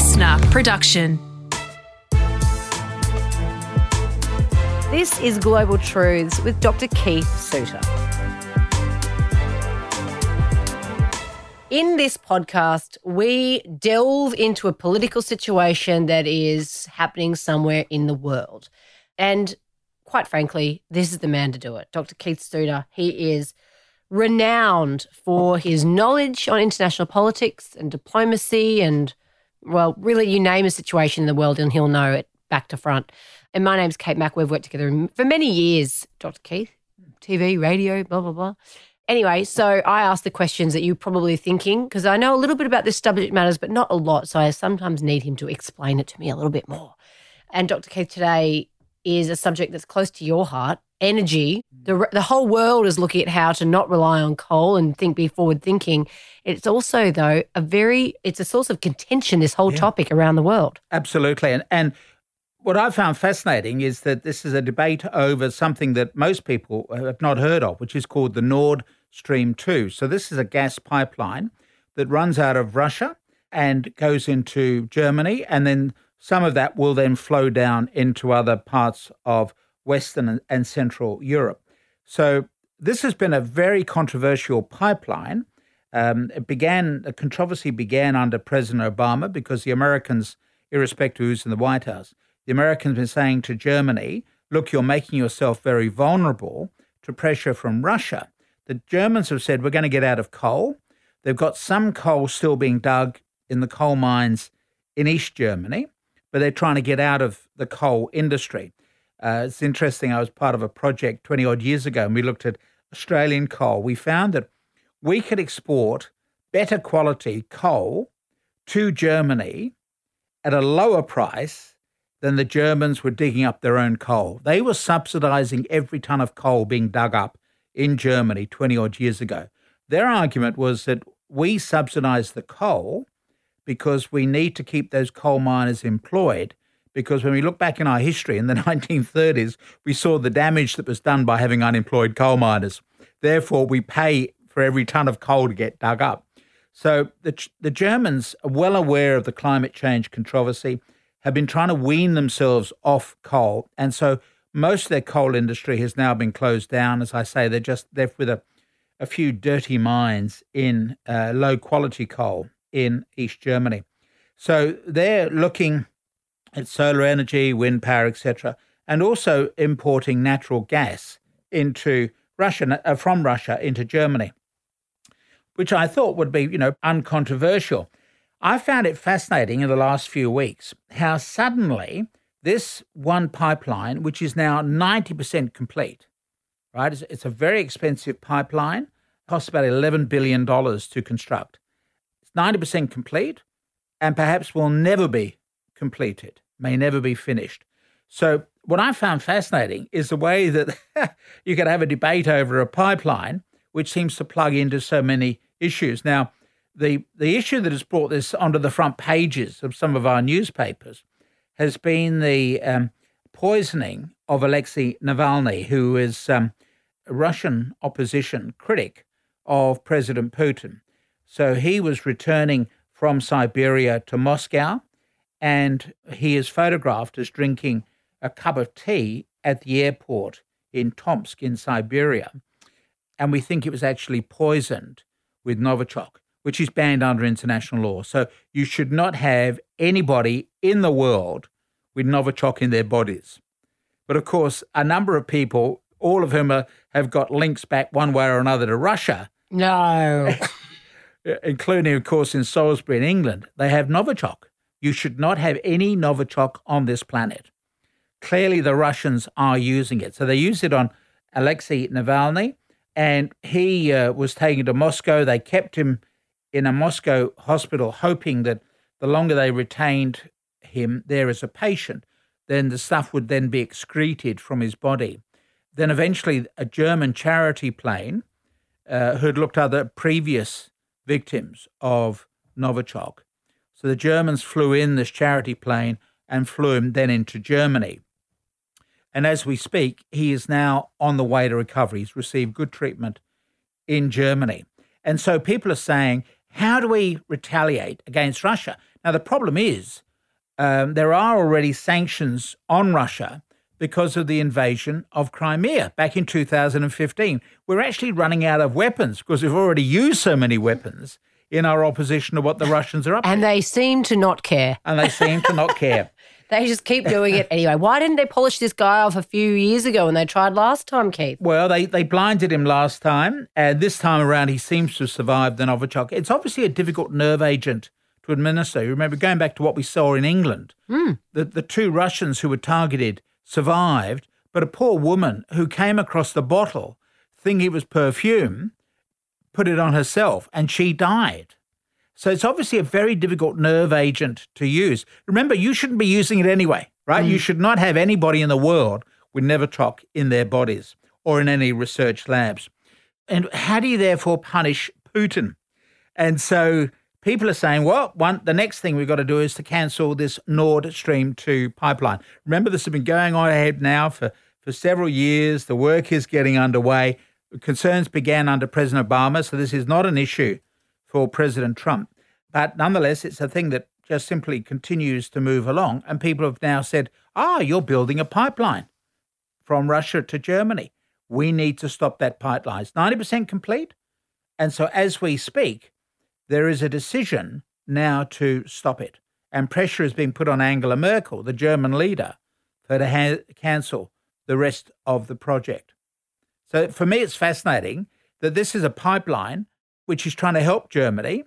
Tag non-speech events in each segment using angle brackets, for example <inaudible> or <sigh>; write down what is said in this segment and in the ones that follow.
listener production. This is Global Truths with Dr. Keith Suter. In this podcast, we delve into a political situation that is happening somewhere in the world. And quite frankly, this is the man to do it. Dr. Keith Suter, he is renowned for his knowledge on international politics and diplomacy and, well, really, you name a situation in the world and he'll know it back to front. And my name's Kate Mack. We've worked together for many years, Dr. Keith, TV, radio, blah, blah, blah. Anyway, so I asked the questions that you're probably thinking because I know a little bit about this subject matters, but not a lot. So I sometimes need him to explain it to me a little bit more. And Dr. Keith today is a subject that's close to your heart energy. Mm. The, the whole world is looking at how to not rely on coal and think, be forward thinking. It's also, though, a very, it's a source of contention, this whole Yeah. topic around the world. Absolutely. And, and what I found fascinating is that this is a debate over something that most people have not heard of, which is called the Nord Stream 2. So, this is a gas pipeline that runs out of Russia and goes into Germany. And then some of that will then flow down into other parts of Western and- Central Europe. So, this has been a very controversial pipeline. Um, it began, the controversy began under President Obama because the Americans, irrespective of who's in the White House, the Americans been saying to Germany, look, you're making yourself very vulnerable to pressure from Russia. The Germans have said, we're going to get out of coal. They've got some coal still being dug in the coal mines in East Germany, but they're trying to get out of the coal industry. Uh, it's interesting. I was part of a project 20 odd years ago and we looked at Australian coal. We found that we could export better quality coal to Germany at a lower price than the Germans were digging up their own coal. They were subsidizing every ton of coal being dug up in Germany 20 odd years ago. Their argument was that we subsidize the coal because we need to keep those coal miners employed. Because when we look back in our history in the <laughs> 1930s, we saw the damage that was done by having unemployed coal miners. Therefore, we pay for every ton of coal to get dug up. So the, the Germans are well aware of the climate change controversy, have been trying to wean themselves off coal. And so most of their coal industry has now been closed down. As I say, they're just left with a, a few dirty mines in uh, low quality coal in East Germany. So they're looking at solar energy, wind power, etc., and also importing natural gas into Russia uh, from Russia into Germany, which I thought would be, you know, uncontroversial. I found it fascinating in the last few weeks how suddenly this one pipeline, which is now 90% complete, right? It's, it's a very expensive pipeline, costs about $11 billion to construct. It's 90% complete and perhaps will never be completed, may never be finished. So, what I found fascinating is the way that <laughs> you could have a debate over a pipeline, which seems to plug into so many issues. Now, the, the issue that has brought this onto the front pages of some of our newspapers has been the um, poisoning of Alexei Navalny, who is um, a Russian opposition critic of President Putin. So he was returning from Siberia to Moscow, and he is photographed as drinking a cup of tea at the airport in Tomsk in Siberia. And we think it was actually poisoned with Novichok, which is banned under international law. So you should not have anybody in the world with Novichok in their bodies. But of course, a number of people, all of whom are, have got links back one way or another to Russia, No. <laughs> including, of course, in Salisbury in England, they have Novichok. You should not have any Novichok on this planet. Clearly, the Russians are using it. So they used it on Alexei Navalny, and he uh, was taken to Moscow. They kept him in a Moscow hospital, hoping that the longer they retained him there as a patient, then the stuff would then be excreted from his body. Then eventually, a German charity plane uh, who had looked at the previous victims of Novichok. So the Germans flew in this charity plane and flew him then into Germany. And as we speak, he is now on the way to recovery. He's received good treatment in Germany. And so people are saying, how do we retaliate against Russia? Now, the problem is um, there are already sanctions on Russia because of the invasion of Crimea back in 2015. We're actually running out of weapons because we've already used so many weapons in our opposition to what the Russians are up and to. And they seem to not care. And they seem to not care. <laughs> They just keep doing it anyway. Why didn't they polish this guy off a few years ago when they tried last time, Keith? Well, they, they blinded him last time, and this time around he seems to have survived the Novichok. It's obviously a difficult nerve agent to administer. Remember, going back to what we saw in England, Mm. the, the two Russians who were targeted survived, but a poor woman who came across the bottle thinking it was perfume put it on herself and she died. So it's obviously a very difficult nerve agent to use. Remember, you shouldn't be using it anyway, right? You mm. should not have anybody in the world with Novichok in their bodies or in any research labs. And how do you therefore punish Putin? And so people are saying, well, one, the next thing we've got to do is to cancel this Nord Stream 2 pipeline. Remember, this has been going on ahead now for, for several years. The work is getting underway. Concerns began under President Obama, so this is not an issue for President Trump. But nonetheless, it's a thing that just simply continues to move along. And people have now said, ah, you're building a pipeline from Russia to Germany. We need to stop that pipeline. It's 90% complete. And so as we speak, there is a decision now to stop it. And pressure is being put on Angela Merkel, the German leader, for to ha- cancel the rest of the project. So for me, it's fascinating that this is a pipeline which is trying to help Germany,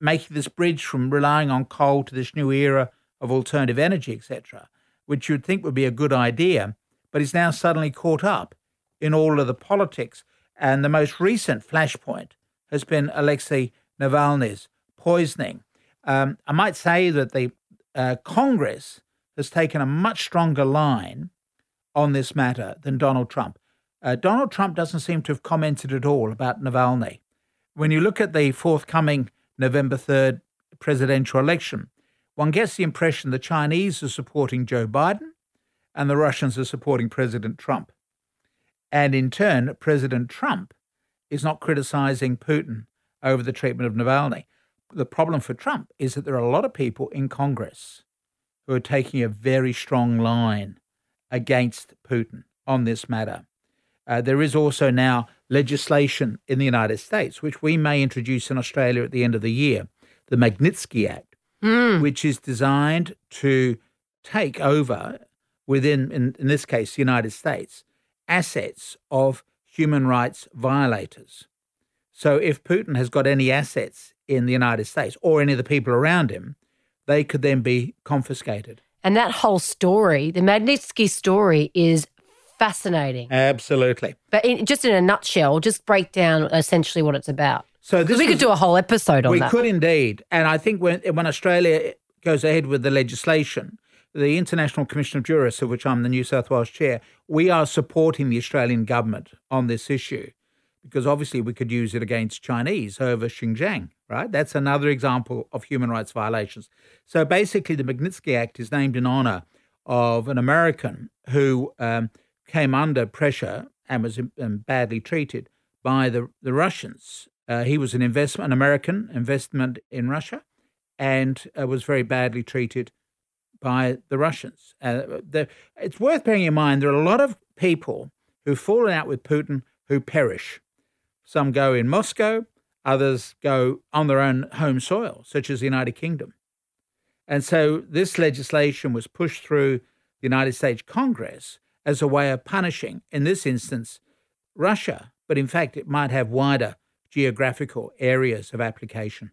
making this bridge from relying on coal to this new era of alternative energy, etc., which you'd think would be a good idea, but is now suddenly caught up in all of the politics. And the most recent flashpoint has been Alexei Navalny's poisoning. Um, I might say that the uh, Congress has taken a much stronger line on this matter than Donald Trump. Uh, Donald Trump doesn't seem to have commented at all about Navalny. When you look at the forthcoming November 3rd presidential election, one gets the impression the Chinese are supporting Joe Biden and the Russians are supporting President Trump. And in turn, President Trump is not criticizing Putin over the treatment of Navalny. The problem for Trump is that there are a lot of people in Congress who are taking a very strong line against Putin on this matter. Uh, there is also now legislation in the United States, which we may introduce in Australia at the end of the year, the Magnitsky Act, which is designed to take over within, in, in this case, the United States, assets of human rights violators. So if Putin has got any assets in the United States or any of the people around him, they could then be confiscated. And that whole story, the Magnitsky story, is fascinating. Absolutely. But in, just in a nutshell, just break down essentially what it's about. So we could do a whole episode on we that. We could indeed, and I think when when Australia goes ahead with the legislation, the International Commission of Jurists, of which I'm the New South Wales chair, we are supporting the Australian government on this issue because obviously we could use it against Chinese over Xinjiang, right? That's another example of human rights violations. So basically, the Magnitsky Act is named in honor of an American who um, came under pressure and was um, badly treated by the, the Russians. Uh, he was an investment, an American investment in Russia, and uh, was very badly treated by the Russians. Uh, the, it's worth bearing in mind there are a lot of people who've fallen out with Putin who perish. Some go in Moscow, others go on their own home soil, such as the United Kingdom. And so this legislation was pushed through the United States Congress as a way of punishing, in this instance, Russia, but in fact, it might have wider geographical areas of application.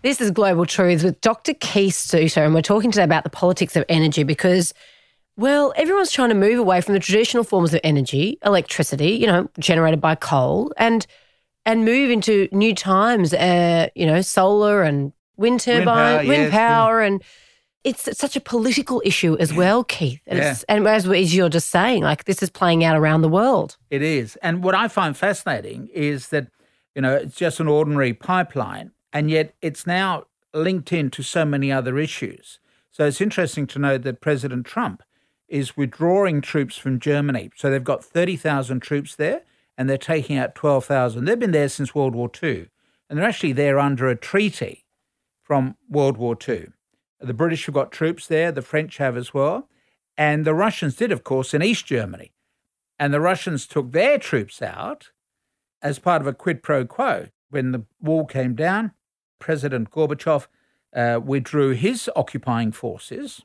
This is Global Truths with Dr. Keith Suter, and we're talking today about the politics of energy because, well, everyone's trying to move away from the traditional forms of energy, electricity, you know, generated by coal, and and move into new times, uh, you know, solar and wind turbine, power, wind yes, yeah. power, and it's such a political issue as well, Keith. And, it's, and as, as you're just saying, like this is playing out around the world. It is. And what I find fascinating is that, you know, it's just an ordinary pipeline, and yet it's now linked into so many other issues. So it's interesting to note that President Trump is withdrawing troops from Germany. So they've got 30,000 troops there, and they're taking out 12,000. They've been there since World War II, and they're actually there under a treaty from World War II. The British have got troops there, the French have as well, and the Russians did, of course, in East Germany. And the Russians took their troops out as part of a quid pro quo. When the wall came down, President Gorbachev uh, withdrew his occupying forces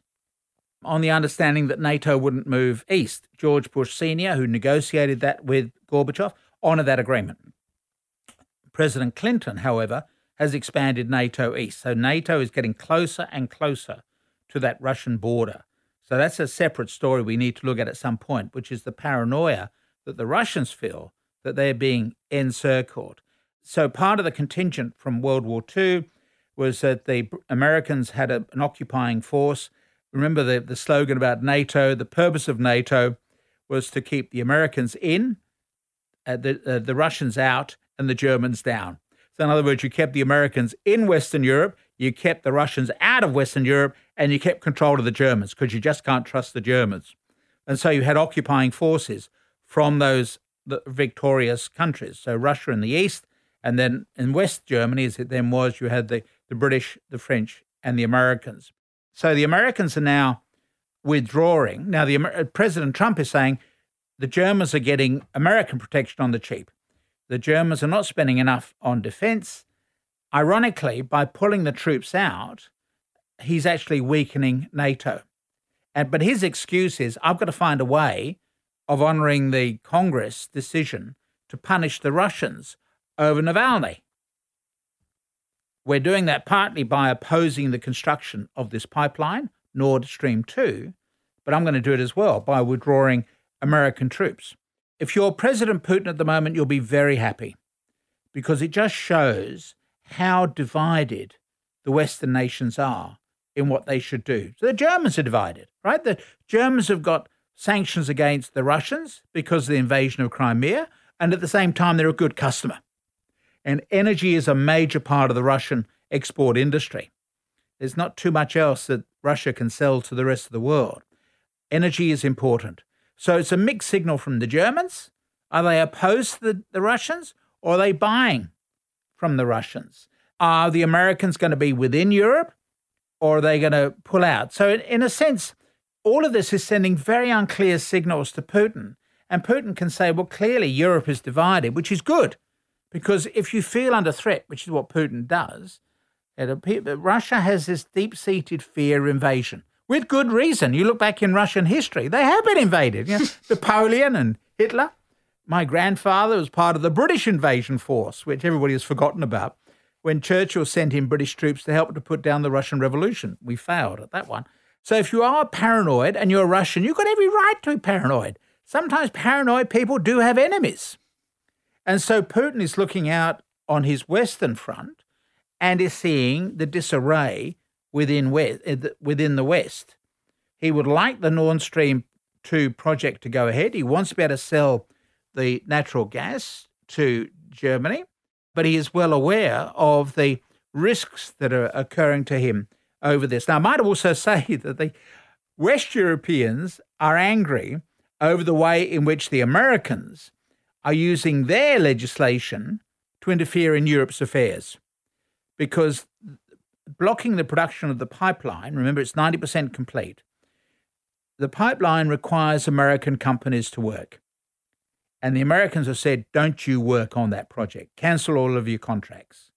on the understanding that NATO wouldn't move east. George Bush Sr., who negotiated that with Gorbachev, honoured that agreement. President Clinton, however, has expanded NATO east. So NATO is getting closer and closer to that Russian border. So that's a separate story we need to look at at some point, which is the paranoia that the Russians feel that they're being encircled. So part of the contingent from World War II was that the Americans had a, an occupying force. Remember the, the slogan about NATO? The purpose of NATO was to keep the Americans in, uh, the, uh, the Russians out, and the Germans down. So, in other words, you kept the Americans in Western Europe, you kept the Russians out of Western Europe, and you kept control of the Germans because you just can't trust the Germans. And so you had occupying forces from those victorious countries. So Russia in the east, and then in West Germany, as it then was, you had the, the British, the French, and the Americans. So the Americans are now withdrawing. Now, the President Trump is saying the Germans are getting American protection on the cheap the Germans are not spending enough on defense. Ironically, by pulling the troops out, he's actually weakening NATO. And, but his excuse is I've got to find a way of honoring the Congress decision to punish the Russians over Navalny. We're doing that partly by opposing the construction of this pipeline, Nord Stream 2, but I'm going to do it as well by withdrawing American troops. If you're President Putin at the moment, you'll be very happy because it just shows how divided the Western nations are in what they should do. So the Germans are divided, right? The Germans have got sanctions against the Russians because of the invasion of Crimea, and at the same time, they're a good customer. And energy is a major part of the Russian export industry. There's not too much else that Russia can sell to the rest of the world. Energy is important. So it's a mixed signal from the Germans. Are they opposed to the, the Russians or are they buying from the Russians? Are the Americans going to be within Europe or are they going to pull out? So, in, in a sense, all of this is sending very unclear signals to Putin. And Putin can say, well, clearly Europe is divided, which is good. Because if you feel under threat, which is what Putin does, Russia has this deep seated fear of invasion with good reason. You look back in Russian history, they have been invaded. You <laughs> know, Napoleon and Hitler. My grandfather was part of the British invasion force, which everybody has forgotten about, when Churchill sent in British troops to help to put down the Russian Revolution. We failed at that one. So if you are paranoid and you're Russian, you've got every right to be paranoid. Sometimes paranoid people do have enemies. And so Putin is looking out on his Western front and is seeing the disarray within, West, uh, within the West. He would like the Nord Stream 2 project to go ahead. He wants to be able to sell the natural gas to Germany, but he is well aware of the risks that are occurring to him over this. Now, I might also <laughs> say that the West Europeans are angry over the way in which the Americans are using their legislation to interfere in Europe's affairs because blocking the production of the pipeline, remember it's 90% complete, the pipeline requires American companies to work. And the Americans have said, don't you work on that project, cancel all of your contracts.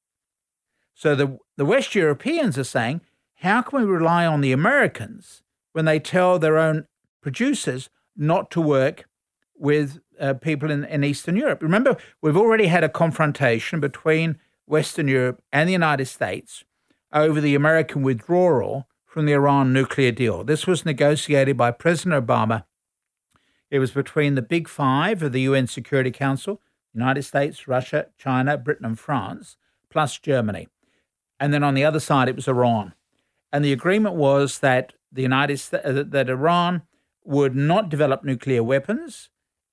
So the, the West Europeans are saying, how can we rely on the Americans when they tell their own producers not to work with uh, people in, in Eastern Europe? Remember, we've already had a confrontation between Western Europe and the United States over the American withdrawal from the Iran nuclear deal. This was negotiated by President Obama. It was between the big five of the UN Security Council United States, Russia, China, Britain, and France, plus Germany. And then on the other side, it was Iran. And the agreement was that the United States, uh, that Iran would not develop nuclear weapons,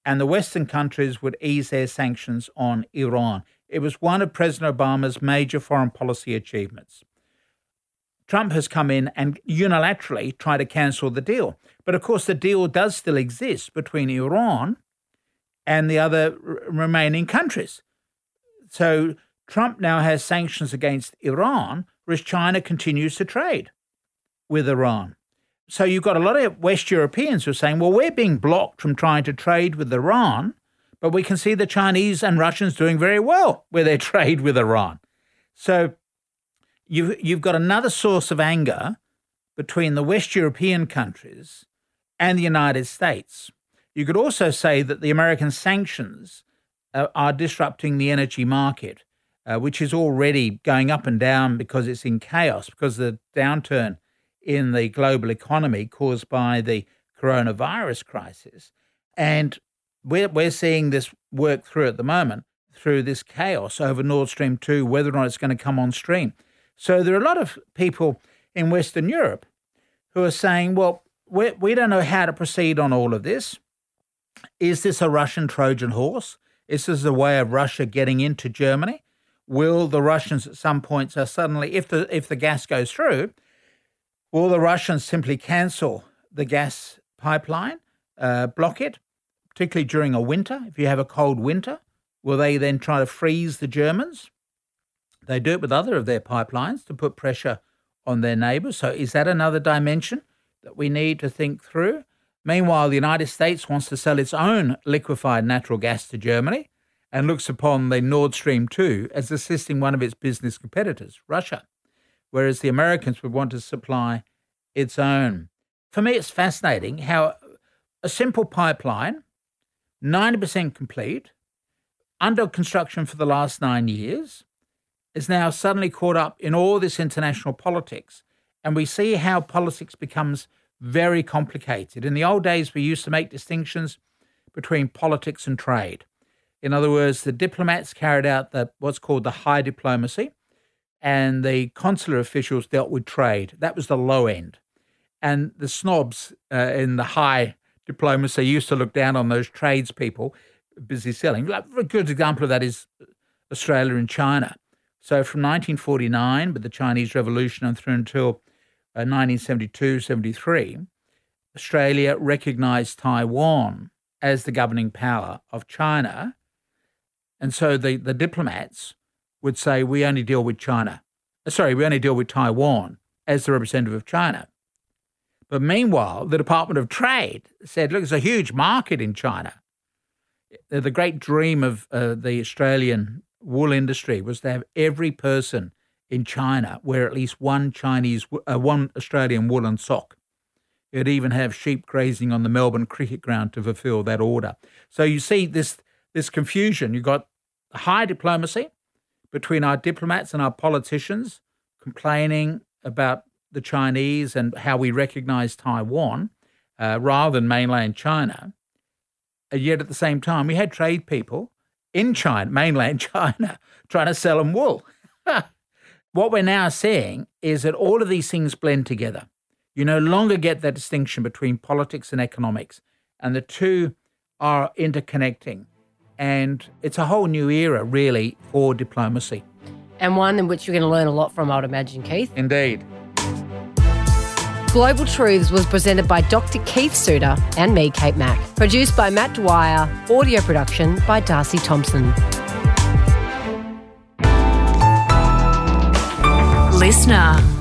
and the Western countries would ease their sanctions on Iran. It was one of President Obama's major foreign policy achievements. Trump has come in and unilaterally tried to cancel the deal. But of course, the deal does still exist between Iran and the other r- remaining countries. So Trump now has sanctions against Iran, whereas China continues to trade with Iran. So you've got a lot of West Europeans who are saying, well, we're being blocked from trying to trade with Iran, but we can see the Chinese and Russians doing very well with their <laughs> trade with Iran. So you've, you've got another source of anger between the West European countries and the United States. You could also say that the American sanctions uh, are disrupting the energy market, uh, which is already going up and down because it's in chaos, because the downturn in the global economy caused by the coronavirus crisis. And we're, we're seeing this work through at the moment through this chaos over Nord Stream 2, whether or not it's going to come on stream. So there are a lot of people in Western Europe who are saying, well, we, we don't know how to proceed on all of this. Is this a Russian Trojan horse? Is this a way of Russia getting into Germany? Will the Russians at some point so suddenly, if the if the gas goes through, will the Russians simply cancel the gas pipeline, uh, block it, particularly during a winter? If you have a cold winter, will they then try to freeze the Germans? They do it with other of their pipelines to put pressure on their neighbours. So is that another dimension that we need to think through? Meanwhile, the United States wants to sell its own liquefied natural gas to Germany and looks upon the Nord Stream 2 as assisting one of its business competitors, Russia, whereas the Americans would want to supply its own. For me, it's fascinating how a simple pipeline, 90% complete, under construction for the last nine years, is now suddenly caught up in all this international politics. And we see how politics becomes very complicated. In the old days, we used to make distinctions between politics and trade. In other words, the diplomats carried out the, what's called the high diplomacy, and the consular officials dealt with trade. That was the low end. And the snobs uh, in the high diplomacy used to look down on those tradespeople busy selling. A good example of that is Australia and China. So from 1949, with the Chinese Revolution and through until 1972 uh, 73, Australia recognized Taiwan as the governing power of China. And so the, the diplomats would say, we only deal with China. Uh, sorry, we only deal with Taiwan as the representative of China. But meanwhile, the Department of Trade said, look, there's a huge market in China. The great dream of uh, the Australian wool industry was to have every person in China wear at least one Chinese, uh, one Australian woolen sock. It'd even have sheep grazing on the Melbourne cricket ground to fulfil that order. So you see this this confusion. You've got high diplomacy between our diplomats and our politicians complaining about the Chinese and how we recognize Taiwan uh, rather than mainland China. And yet at the same time, we had trade people in China, mainland <laughs> China, trying to sell them wool. <laughs> what we're now seeing is that all of these things blend together. You no longer get that distinction between politics and economics, and the two are interconnecting. And it's a whole new era, really, for diplomacy. And one in which you're going to learn a lot from, I would imagine, Keith. Indeed. Global Truths was presented by Dr. Keith Suter and me, Kate Mack. Produced by Matt Dwyer. Audio production by Darcy Thompson. Listener.